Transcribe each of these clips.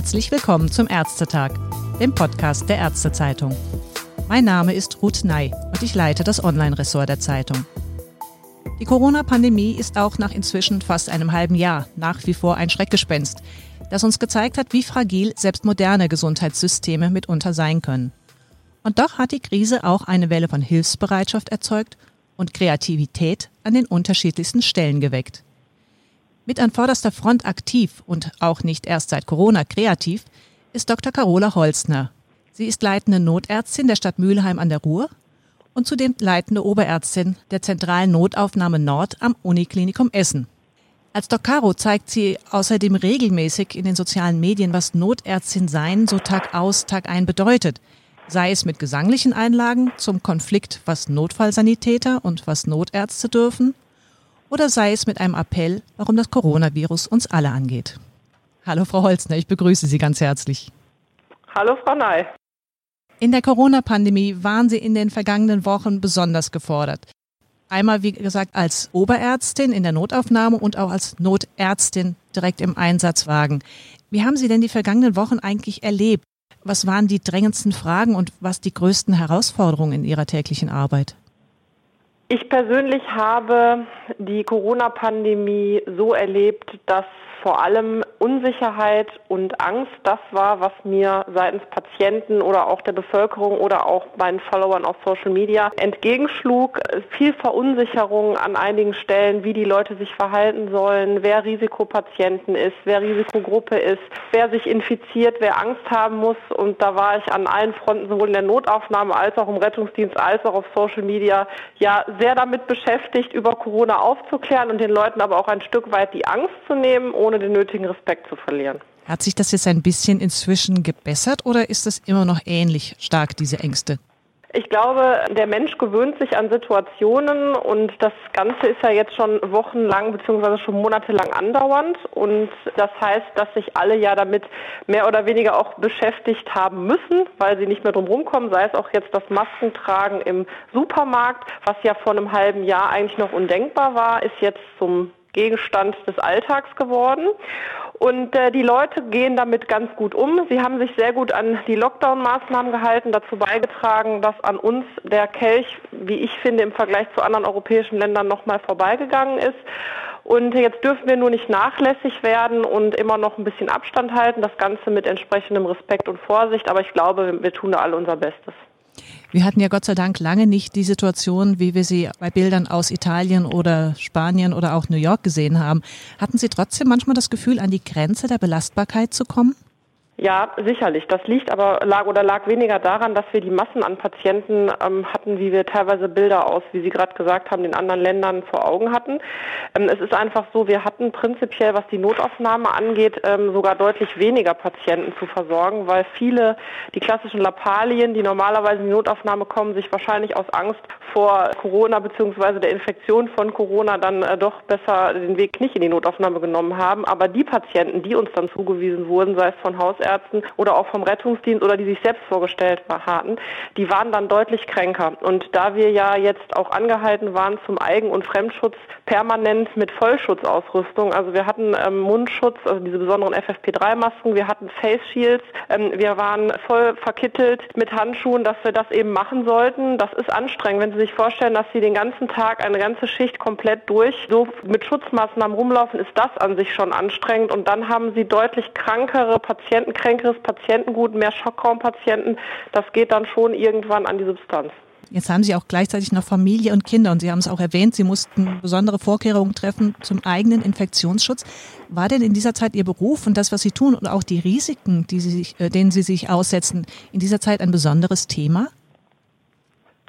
Herzlich willkommen zum Ärztetag, dem Podcast der Ärztezeitung. Mein Name ist Ruth Ney und ich leite das Online-Ressort der Zeitung. Die Corona-Pandemie ist auch nach inzwischen fast einem halben Jahr nach wie vor ein Schreckgespenst, das uns gezeigt hat, wie fragil selbst moderne Gesundheitssysteme mitunter sein können. Und doch hat die Krise auch eine Welle von Hilfsbereitschaft erzeugt und Kreativität an den unterschiedlichsten Stellen geweckt. Mit an vorderster Front aktiv und auch nicht erst seit Corona kreativ ist Dr. Carola Holzner. Sie ist leitende Notärztin der Stadt Mülheim an der Ruhr und zudem leitende Oberärztin der zentralen Notaufnahme Nord am Uniklinikum Essen. Als Doc Caro zeigt sie außerdem regelmäßig in den sozialen Medien, was Notärztin sein so Tag aus, Tag ein bedeutet. Sei es mit gesanglichen Einlagen zum Konflikt, was Notfallsanitäter und was Notärzte dürfen, oder sei es mit einem Appell, warum das Coronavirus uns alle angeht. Hallo Frau Holzner, ich begrüße Sie ganz herzlich. Hallo Frau Ney. In der Corona-Pandemie waren Sie in den vergangenen Wochen besonders gefordert. Einmal, wie gesagt, als Oberärztin in der Notaufnahme und auch als Notärztin direkt im Einsatzwagen. Wie haben Sie denn die vergangenen Wochen eigentlich erlebt? Was waren die drängendsten Fragen und was die größten Herausforderungen in Ihrer täglichen Arbeit? Ich persönlich habe die Corona-Pandemie so erlebt, dass vor allem Unsicherheit und Angst das war, was mir seitens Patienten oder auch der Bevölkerung oder auch meinen Followern auf Social Media entgegenschlug. Viel Verunsicherung an einigen Stellen, wie die Leute sich verhalten sollen, wer Risikopatienten ist, wer Risikogruppe ist, wer sich infiziert, wer Angst haben muss. Und da war ich an allen Fronten, sowohl in der Notaufnahme als auch im Rettungsdienst als auch auf Social Media, ja sehr damit beschäftigt, über Corona aufzuklären und den Leuten aber auch ein Stück weit die Angst zu nehmen, ohne den nötigen Respekt zu verlieren. Hat sich das jetzt ein bisschen inzwischen gebessert oder ist das immer noch ähnlich stark, diese Ängste? Ich glaube, der Mensch gewöhnt sich an Situationen und das Ganze ist ja jetzt schon wochenlang bzw. schon monatelang andauernd und das heißt, dass sich alle ja damit mehr oder weniger auch beschäftigt haben müssen, weil sie nicht mehr drum rumkommen, sei es auch jetzt das Maskentragen im Supermarkt, was ja vor einem halben Jahr eigentlich noch undenkbar war, ist jetzt zum Gegenstand des Alltags geworden. Und äh, die Leute gehen damit ganz gut um. Sie haben sich sehr gut an die Lockdown-Maßnahmen gehalten, dazu beigetragen, dass an uns der Kelch, wie ich finde, im Vergleich zu anderen europäischen Ländern nochmal vorbeigegangen ist. Und jetzt dürfen wir nur nicht nachlässig werden und immer noch ein bisschen Abstand halten, das Ganze mit entsprechendem Respekt und Vorsicht. Aber ich glaube, wir tun da alle unser Bestes. Wir hatten ja Gott sei Dank lange nicht die Situation, wie wir sie bei Bildern aus Italien oder Spanien oder auch New York gesehen haben. Hatten Sie trotzdem manchmal das Gefühl, an die Grenze der Belastbarkeit zu kommen? Ja, sicherlich. Das liegt aber lag oder lag weniger daran, dass wir die Massen an Patienten ähm, hatten, wie wir teilweise Bilder aus, wie Sie gerade gesagt haben, den anderen Ländern vor Augen hatten. Ähm, es ist einfach so, wir hatten prinzipiell, was die Notaufnahme angeht, ähm, sogar deutlich weniger Patienten zu versorgen, weil viele die klassischen Lappalien, die normalerweise in die Notaufnahme kommen, sich wahrscheinlich aus Angst vor Corona bzw. der Infektion von Corona dann äh, doch besser den Weg nicht in die Notaufnahme genommen haben. Aber die Patienten, die uns dann zugewiesen wurden, sei es von Hausärzten Hausärzten oder auch vom Rettungsdienst oder die sich selbst vorgestellt hatten, die waren dann deutlich kränker. Und da wir ja jetzt auch angehalten waren zum Eigen- und Fremdschutz permanent mit Vollschutzausrüstung, also wir hatten ähm, Mundschutz, also diese besonderen FFP3-Masken, wir hatten Face Shields, ähm, wir waren voll verkittelt mit Handschuhen, dass wir das eben machen sollten. Das ist anstrengend, wenn Sie sich vorstellen, dass Sie den ganzen Tag eine ganze Schicht komplett durch so mit Schutzmaßnahmen rumlaufen, ist das an sich schon anstrengend. Und dann haben Sie deutlich krankere Patienten, kränkeres Patientengut, mehr Schockraumpatienten, das geht dann schon irgendwann an die Substanz. Jetzt haben Sie auch gleichzeitig noch Familie und Kinder und Sie haben es auch erwähnt, Sie mussten besondere Vorkehrungen treffen zum eigenen Infektionsschutz. War denn in dieser Zeit Ihr Beruf und das, was Sie tun und auch die Risiken, die Sie sich, äh, denen Sie sich aussetzen, in dieser Zeit ein besonderes Thema?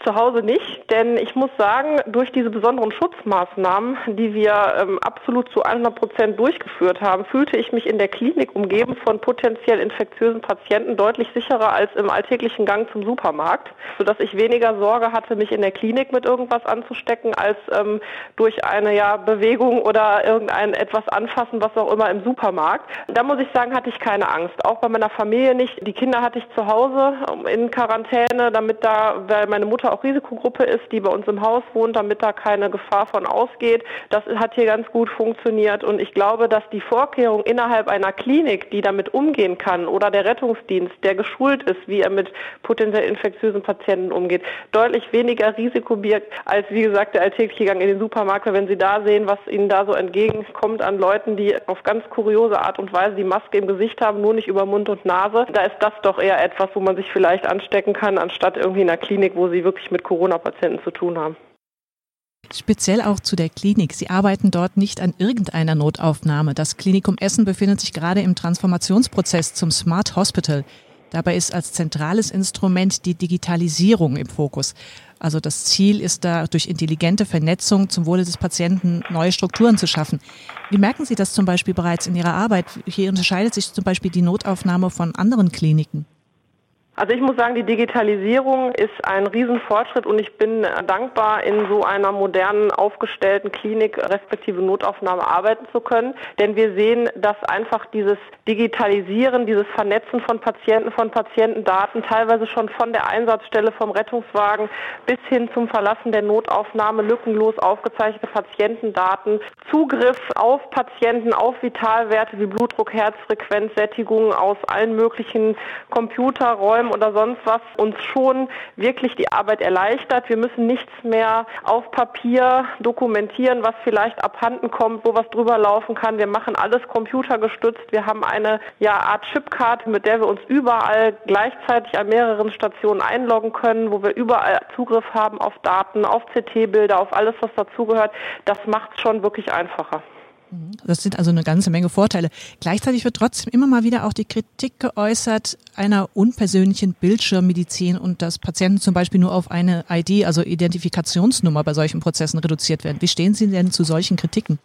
Zu Hause nicht, denn ich muss sagen, durch diese besonderen Schutzmaßnahmen, die wir ähm, absolut zu 100 Prozent durchgeführt haben, fühlte ich mich in der Klinik umgeben von potenziell infektiösen Patienten deutlich sicherer als im alltäglichen Gang zum Supermarkt, sodass ich weniger Sorge hatte, mich in der Klinik mit irgendwas anzustecken, als ähm, durch eine ja, Bewegung oder irgendein etwas anfassen, was auch immer im Supermarkt. Da muss ich sagen, hatte ich keine Angst. Auch bei meiner Familie nicht. Die Kinder hatte ich zu Hause ähm, in Quarantäne, damit da, weil meine Mutter auch Risikogruppe ist, die bei uns im Haus wohnt, damit da keine Gefahr von ausgeht. Das hat hier ganz gut funktioniert und ich glaube, dass die Vorkehrung innerhalb einer Klinik, die damit umgehen kann oder der Rettungsdienst, der geschult ist, wie er mit potenziell infektiösen Patienten umgeht, deutlich weniger Risiko birgt als, wie gesagt, der alltägliche Gang in den Supermarkt. Wenn Sie da sehen, was Ihnen da so entgegenkommt an Leuten, die auf ganz kuriose Art und Weise die Maske im Gesicht haben, nur nicht über Mund und Nase, da ist das doch eher etwas, wo man sich vielleicht anstecken kann, anstatt irgendwie in einer Klinik, wo Sie wirklich wirklich mit Corona-Patienten zu tun haben. Speziell auch zu der Klinik. Sie arbeiten dort nicht an irgendeiner Notaufnahme. Das Klinikum Essen befindet sich gerade im Transformationsprozess zum Smart Hospital. Dabei ist als zentrales Instrument die Digitalisierung im Fokus. Also das Ziel ist da, durch intelligente Vernetzung zum Wohle des Patienten neue Strukturen zu schaffen. Wie merken Sie das zum Beispiel bereits in Ihrer Arbeit? Hier unterscheidet sich zum Beispiel die Notaufnahme von anderen Kliniken. Also ich muss sagen, die Digitalisierung ist ein Riesenfortschritt und ich bin dankbar, in so einer modernen, aufgestellten Klinik respektive Notaufnahme arbeiten zu können. Denn wir sehen, dass einfach dieses Digitalisieren, dieses Vernetzen von Patienten, von Patientendaten, teilweise schon von der Einsatzstelle vom Rettungswagen bis hin zum Verlassen der Notaufnahme lückenlos aufgezeichnete Patientendaten, Zugriff auf Patienten, auf Vitalwerte wie Blutdruck, Herzfrequenz, Sättigung aus allen möglichen Computerräumen, Oder sonst was uns schon wirklich die Arbeit erleichtert. Wir müssen nichts mehr auf Papier dokumentieren, was vielleicht abhanden kommt, wo was drüber laufen kann. Wir machen alles computergestützt. Wir haben eine ja, Art Chipkarte, mit der wir uns überall gleichzeitig an mehreren Stationen einloggen können, wo wir überall Zugriff haben auf Daten, auf CT-Bilder, auf alles, was dazugehört. Das macht es schon wirklich einfacher. Mhm. Das sind also eine ganze Menge Vorteile. Gleichzeitig wird trotzdem immer mal wieder auch die Kritik geäußert einer unpersönlichen Bildschirmmedizin und dass Patienten zum Beispiel nur auf eine ID, also Identifikationsnummer bei solchen Prozessen reduziert werden. Wie stehen Sie denn zu solchen Kritiken?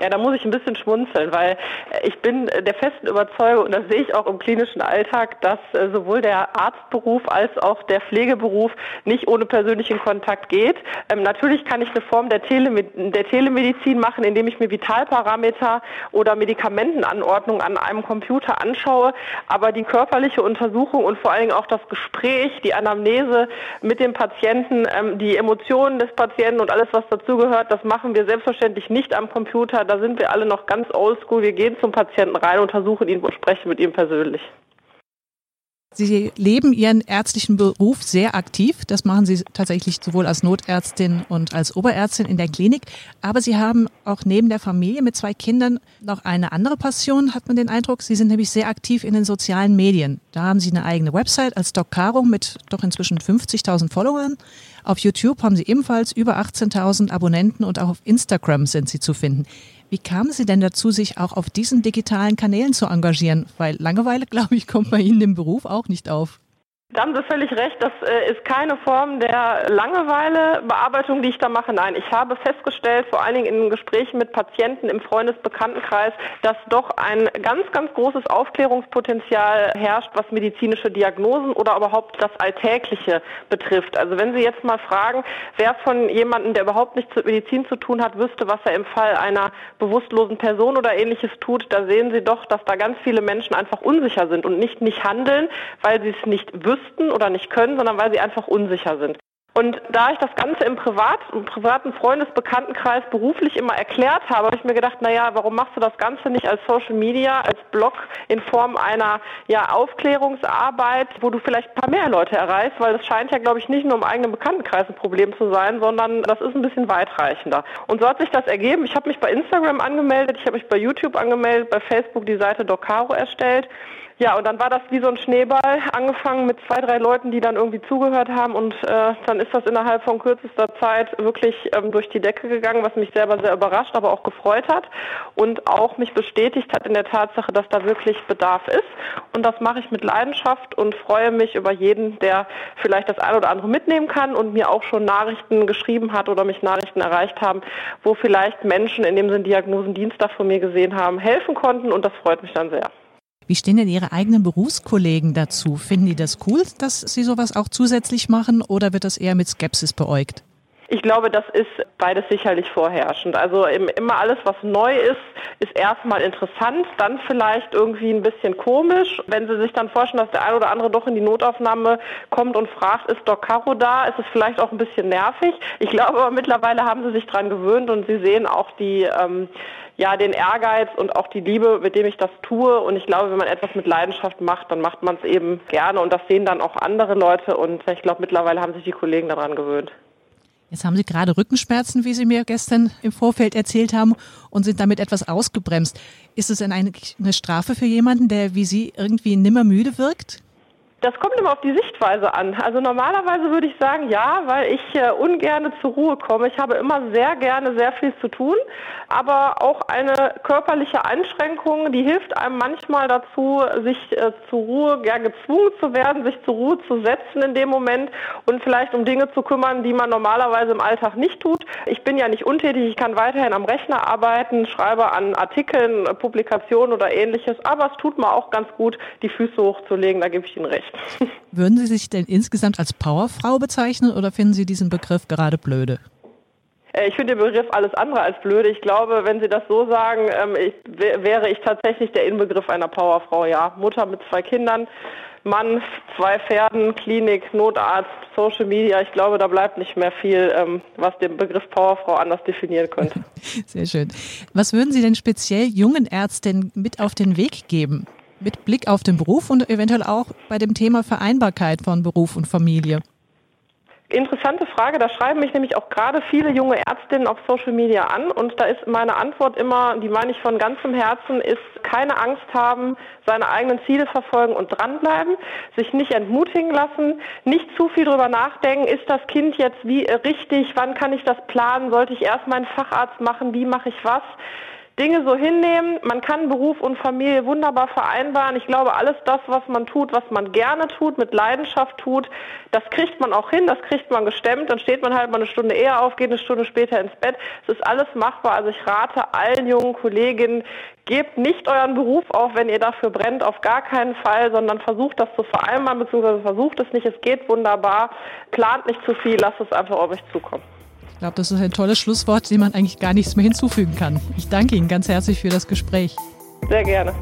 Ja, da muss ich ein bisschen schmunzeln, weil ich bin der festen Überzeugung, und das sehe ich auch im klinischen Alltag, dass äh, sowohl der Arztberuf als auch der Pflegeberuf nicht ohne persönlichen Kontakt geht. Ähm, natürlich kann ich eine Form der, Tele der Telemedizin machen, indem ich mir Vitalparameter oder Medikamentenanordnung an einem Computer anschaue, aber die körperliche Untersuchung und vor allen Dingen auch das Gespräch, die Anamnese mit dem Patienten, ähm, die Emotionen des Patienten und alles, was dazugehört, das machen wir selbstverständlich nicht am Computer da sind wir alle noch ganz oldschool. Wir gehen zum Patienten rein, untersuchen ihn und sprechen mit ihm persönlich. Sie leben Ihren ärztlichen Beruf sehr aktiv. Das machen Sie tatsächlich sowohl als Notärztin und als Oberärztin in der Klinik. Aber Sie haben auch neben der Familie mit zwei Kindern noch eine andere Passion, hat man den Eindruck. Sie sind nämlich sehr aktiv in den sozialen Medien. Da haben Sie eine eigene Website als Doc Caro mit doch inzwischen 50.000 Followern. Auf YouTube haben Sie ebenfalls über 18.000 Abonnenten und auch auf Instagram sind Sie zu finden. Wie kamen Sie denn dazu, sich auch auf diesen digitalen Kanälen zu engagieren? Weil Langeweile, glaube ich, kommt bei Ihnen im Beruf auch nicht auf. Da haben Sie völlig recht. Das äh, ist keine Form der Langeweilebearbeitung, die ich da mache. Nein, ich habe festgestellt, vor allen Dingen in Gesprächen mit Patienten im Freundesbekanntenkreis, dass doch ein ganz, ganz großes Aufklärungspotenzial herrscht, was medizinische Diagnosen oder überhaupt das Alltägliche betrifft. Also wenn Sie jetzt mal fragen, wer von jemandem, der überhaupt nichts mit Medizin zu tun hat, wüsste, was er im Fall einer bewusstlosen Person oder ähnliches tut, da sehen Sie doch, dass da ganz viele Menschen einfach unsicher sind und nicht nicht handeln, weil sie es nicht wüssten wüssten oder nicht können, sondern weil sie einfach unsicher sind. Und da ich das Ganze im Privat, im privaten Freundesbekanntenkreis beruflich immer erklärt habe, habe ich mir gedacht, naja, warum machst du das Ganze nicht als Social Media, als Blog in Form einer ja, Aufklärungsarbeit, wo du vielleicht ein paar mehr Leute erreichst, weil es scheint ja, glaube ich, nicht nur im eigenen Bekanntenkreis ein Problem zu sein, sondern das ist ein bisschen weitreichender. Und so hat sich das ergeben. Ich habe mich bei Instagram angemeldet, ich habe mich bei YouTube angemeldet, bei Facebook die Seite Docaro erstellt Ja, und dann war das wie so ein Schneeball, angefangen mit zwei, drei Leuten, die dann irgendwie zugehört haben und äh, dann ist das innerhalb von kürzester Zeit wirklich ähm, durch die Decke gegangen, was mich selber sehr überrascht, aber auch gefreut hat und auch mich bestätigt hat in der Tatsache, dass da wirklich Bedarf ist. Und das mache ich mit Leidenschaft und freue mich über jeden, der vielleicht das eine oder andere mitnehmen kann und mir auch schon Nachrichten geschrieben hat oder mich Nachrichten erreicht haben, wo vielleicht Menschen, in dem sie einen Diagnosendienstag von mir gesehen haben, helfen konnten und das freut mich dann sehr. Wie stehen denn Ihre eigenen Berufskollegen dazu? Finden die das cool, dass Sie sowas auch zusätzlich machen oder wird das eher mit Skepsis beäugt? Ich glaube, das ist beides sicherlich vorherrschend. Also immer alles, was neu ist, ist erstmal interessant, dann vielleicht irgendwie ein bisschen komisch. Wenn Sie sich dann vorstellen, dass der eine oder andere doch in die Notaufnahme kommt und fragt, ist Doc Caro da, ist es vielleicht auch ein bisschen nervig. Ich glaube aber mittlerweile haben Sie sich dran gewöhnt und Sie sehen auch die, ähm, ja, den Ehrgeiz und auch die Liebe, mit dem ich das tue. Und ich glaube, wenn man etwas mit Leidenschaft macht, dann macht man es eben gerne und das sehen dann auch andere Leute und ich glaube, mittlerweile haben sich die Kollegen daran gewöhnt. Jetzt haben Sie gerade Rückenschmerzen, wie Sie mir gestern im Vorfeld erzählt haben, und sind damit etwas ausgebremst. Ist es denn eine, eine Strafe für jemanden, der wie Sie irgendwie nimmer müde wirkt? Das kommt immer auf die Sichtweise an. Also normalerweise würde ich sagen, ja, weil ich äh, ungerne zur Ruhe komme. Ich habe immer sehr gerne sehr viel zu tun, aber auch eine körperliche Einschränkung, die hilft einem manchmal dazu, sich äh, zur Ruhe, ja, gezwungen zu werden, sich zur Ruhe zu setzen in dem Moment und vielleicht um Dinge zu kümmern, die man normalerweise im Alltag nicht tut. Ich bin ja nicht untätig, ich kann weiterhin am Rechner arbeiten, schreibe an Artikeln, Publikationen oder ähnliches, aber es tut mir auch ganz gut, die Füße hochzulegen, da gebe ich Ihnen recht. Würden Sie sich denn insgesamt als Powerfrau bezeichnen oder finden Sie diesen Begriff gerade blöde? Äh, ich finde den Begriff alles andere als blöde. Ich glaube, wenn Sie das so sagen, ähm, ich, wäre ich tatsächlich der Inbegriff einer Powerfrau. Ja, Mutter mit zwei Kindern, Mann, zwei Pferden, Klinik, Notarzt, Social Media. Ich glaube, da bleibt nicht mehr viel, ähm, was den Begriff Powerfrau anders definieren könnte. Sehr schön. Was würden Sie denn speziell jungen Ärztinnen mit auf den Weg geben? Mit Blick auf den Beruf und eventuell auch bei dem Thema Vereinbarkeit von Beruf und Familie? Interessante Frage. Da schreiben mich nämlich auch gerade viele junge Ärztinnen auf Social Media an. Und da ist meine Antwort immer, die meine ich von ganzem Herzen, ist keine Angst haben, seine eigenen Ziele verfolgen und dranbleiben, sich nicht entmutigen lassen, nicht zu viel drüber nachdenken, ist das Kind jetzt wie richtig, wann kann ich das planen, sollte ich erst meinen Facharzt machen, wie mache ich was? Dinge so hinnehmen. Man kann Beruf und Familie wunderbar vereinbaren. Ich glaube, alles das, was man tut, was man gerne tut, mit Leidenschaft tut, das kriegt man auch hin, das kriegt man gestemmt. Dann steht man halt mal eine Stunde eher auf, geht eine Stunde später ins Bett. Es ist alles machbar. Also ich rate allen jungen Kolleginnen, gebt nicht euren Beruf auf, wenn ihr dafür brennt, auf gar keinen Fall, sondern versucht das zu vereinbaren, beziehungsweise versucht es nicht. Es geht wunderbar. Plant nicht zu viel, lasst es einfach auf euch zukommen glaube, das ist ein tolles Schlusswort, dem man eigentlich gar nichts mehr hinzufügen kann. Ich danke Ihnen ganz herzlich für das Gespräch. Sehr gerne.